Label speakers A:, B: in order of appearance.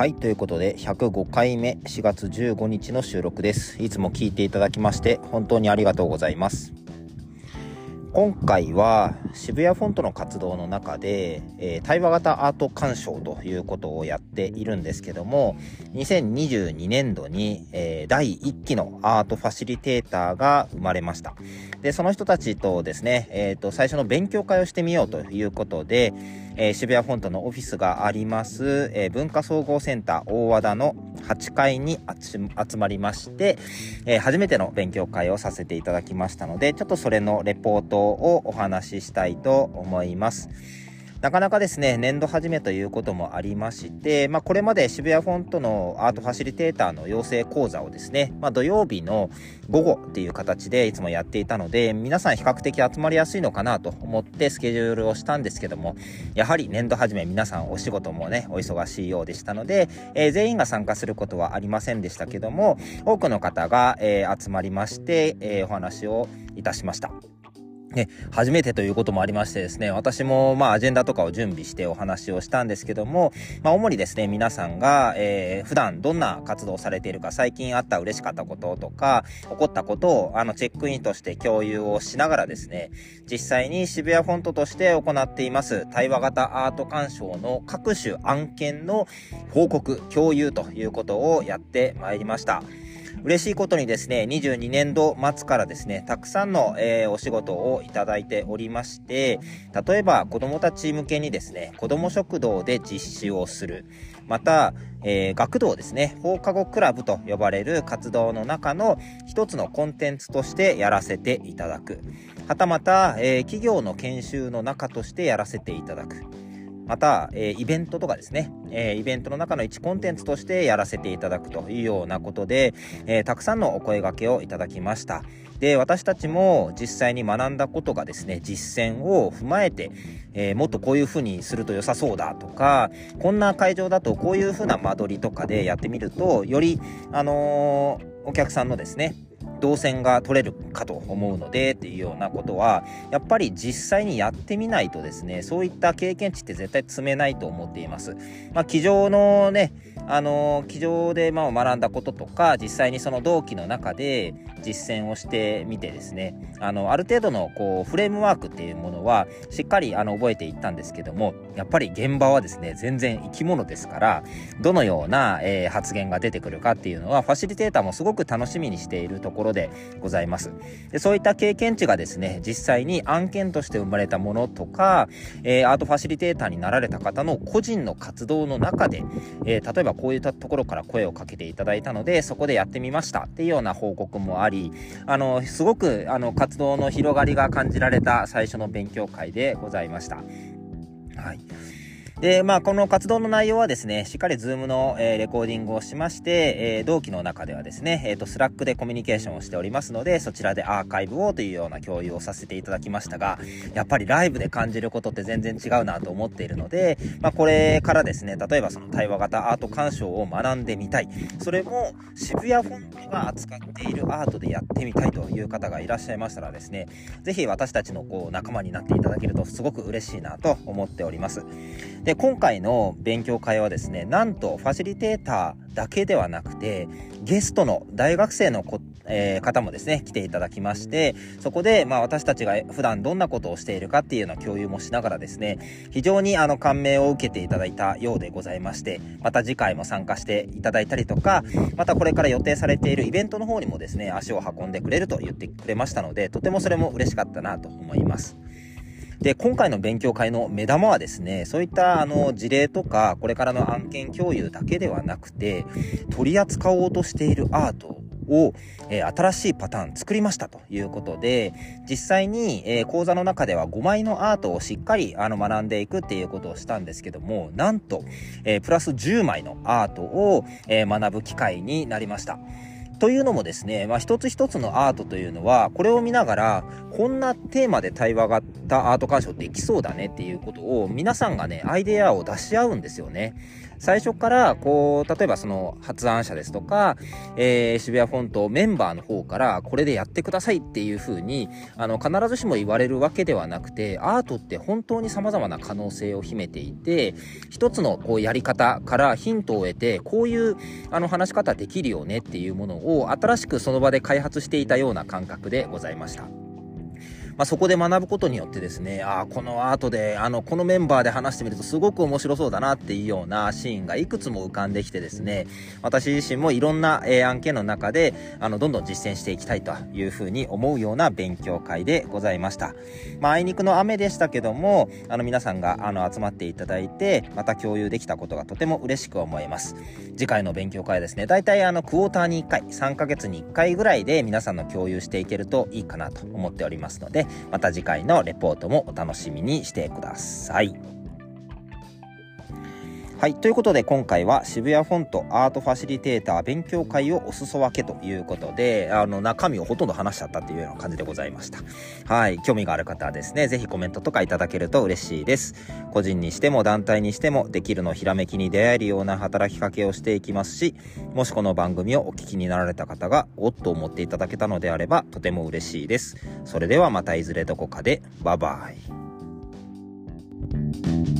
A: はい、ということで105回目4月15日の収録です。いつも聞いていただきまして本当にありがとうございます。今回は渋谷フォントの活動の中で、えー、対話型アート鑑賞ということをやっているんですけども2022年度に、えー、第1期のアートファシリテーターが生まれましたでその人たちとですね、えーと、最初の勉強会をしてみようということで、えー、渋谷フォントのオフィスがあります、え文化総合センター大和田の8階に集まりまして、え初めての勉強会をさせていただきましたのでちょっとそれのレポートをお話ししたいと思います。なかなかですね、年度始めということもありまして、まあ、これまで渋谷フォントのアートファシリテーターの養成講座をですね、まあ、土曜日の午後っていう形でいつもやっていたので、皆さん比較的集まりやすいのかなと思ってスケジュールをしたんですけども、やはり年度始め皆さんお仕事もね、お忙しいようでしたので、えー、全員が参加することはありませんでしたけども、多くの方が、えー、集まりまして、えー、お話をいたしました。ね、初めてということもありましてですね、私もまあアジェンダとかを準備してお話をしたんですけども、まあ主にですね、皆さんが、えー、普段どんな活動をされているか、最近あった嬉しかったこととか、起こったことをあのチェックインとして共有をしながらですね、実際に渋谷フォントとして行っています対話型アート鑑賞の各種案件の報告、共有ということをやってまいりました。嬉しいことにですね、22年度末からですね、たくさんの、えー、お仕事をいただいておりまして、例えば子供たち向けにですね、子供食堂で実施をする。また、えー、学童ですね、放課後クラブと呼ばれる活動の中の一つのコンテンツとしてやらせていただく。はたまた、えー、企業の研修の中としてやらせていただく。また、えー、イベントとかですね、えー、イベントの中の1コンテンツとしてやらせていただくというようなことで、えー、たくさんのお声掛けをいただきました。で、私たちも実際に学んだことがですね、実践を踏まえて、え、もっとこういう風にすると良さそうだとか、こんな会場だとこういう風な間取りとかでやってみると、より、あのお客さんのですね、動線が取れるかと思うのでっていうようなことはやっぱり実際にやってみないとですねそういった経験値って絶対積めないと思っています。まあ、机上のねあの机上でまあ学んだこととか実際にその同期の中で実践をしてみてですねあのある程度のこうフレームワークっていうものはしっかりあの覚えていったんですけどもやっぱり現場はですね全然生き物ですからどのような、えー、発言が出てくるかっていうのはファシリテーターもすごく楽しみにしているところでございます。でそういった経験値がですね実際に案件として生まれたものとか、えー、アートファシリテーターになられた方の個人の活動の中で、えー、例えばこういったところから声をかけていただいたのでそこでやってみましたっていうような報告もありあのすごくあの活動の広がりが感じられた最初の勉強会でございました。はいで、まあ、この活動の内容はですね、しっかり Zoom の、えー、レコーディングをしまして、えー、同期の中ではですね、えっ、ー、と、 Slack でコミュニケーションをしておりますので、そちらでアーカイブをというような共有をさせていただきましたが、やっぱりライブで感じることって全然違うなと思っているので、まあ、これからですね、例えばその対話型アート鑑賞を学んでみたい。それもシブヤフォントが扱っているアートでやってみたいという方がいらっしゃいましたらですね、ぜひ私たちのこう仲間になっていただけるとすごく嬉しいなと思っております。で、で今回の勉強会はですね、なんとファシリテーターだけではなくて、ゲストの大学生のこ、えー、方もですね、来ていただきまして、そこで、まあ私たちが普段どんなことをしているかっていうのを共有もしながらですね、非常にあの感銘を受けていただいたようでございまして、また次回も参加していただいたりとか、またこれから予定されているイベントの方にもですね、足を運んでくれると言ってくれましたので、とてもそれも嬉しかったなと思います。で、今回の勉強会の目玉はですね、そういったあの事例とか、これからの案件共有だけではなくて、取り扱おうとしているアートを、えー、新しいパターン作りましたということで、実際に、えー、講座の中では5枚のアートをしっかりあの学んでいくっていうことをしたんですけども、なんと、えー、プラス10枚のアートを、え学ぶ機会になりました。というのもですね、まあ、一つ一つのアートというのは、これを見ながら、こんなテーマで対話があったアート鑑賞できそうだねっていうことを、皆さんがね、アイデアを出し合うんですよね。最初から、こう、例えばその発案者ですとか、えー、渋谷フォントメンバーの方から、これでやってくださいっていう風に、あの、必ずしも言われるわけではなくて、アートって本当に様々な可能性を秘めていて、一つのこうやり方からヒントを得て、こういうあの話し方できるよねっていうものを新しくその場で開発していたような感覚でございました。まあ、そこで学ぶことによってですね、ああ、このアートで、あの、このメンバーで話してみるとすごく面白そうだなっていうようなシーンがいくつも浮かんできてですね、私自身もいろんな、え、案件の中で、あの、どんどん実践していきたいというふうに思うような勉強会でございました。まあ、あいにくの雨でしたけども、あの、皆さんが、あの、集まっていただいて、また共有できたことがとても嬉しく思います。次回の勉強会はですね、大体あの、クォーターに1回、3ヶ月に1回ぐらいで皆さんの共有していけるといいかなと思っておりますので、また次回のレポートもお楽しみにしてください。はい。ということで、今回は渋谷フォントアートファシリテーター勉強会をお裾分けということで、あの、中身をほとんど話しちゃったっていうような感じでございました。はい。興味がある方はですね、ぜひコメントとかいただけると嬉しいです。個人にしても団体にしても、できるのひらめきに出会えるような働きかけをしていきますし、もしこの番組をお聞きになられた方が、おっと思っていただけたのであれば、とても嬉しいです。それではまたいずれどこかで、バイバイ。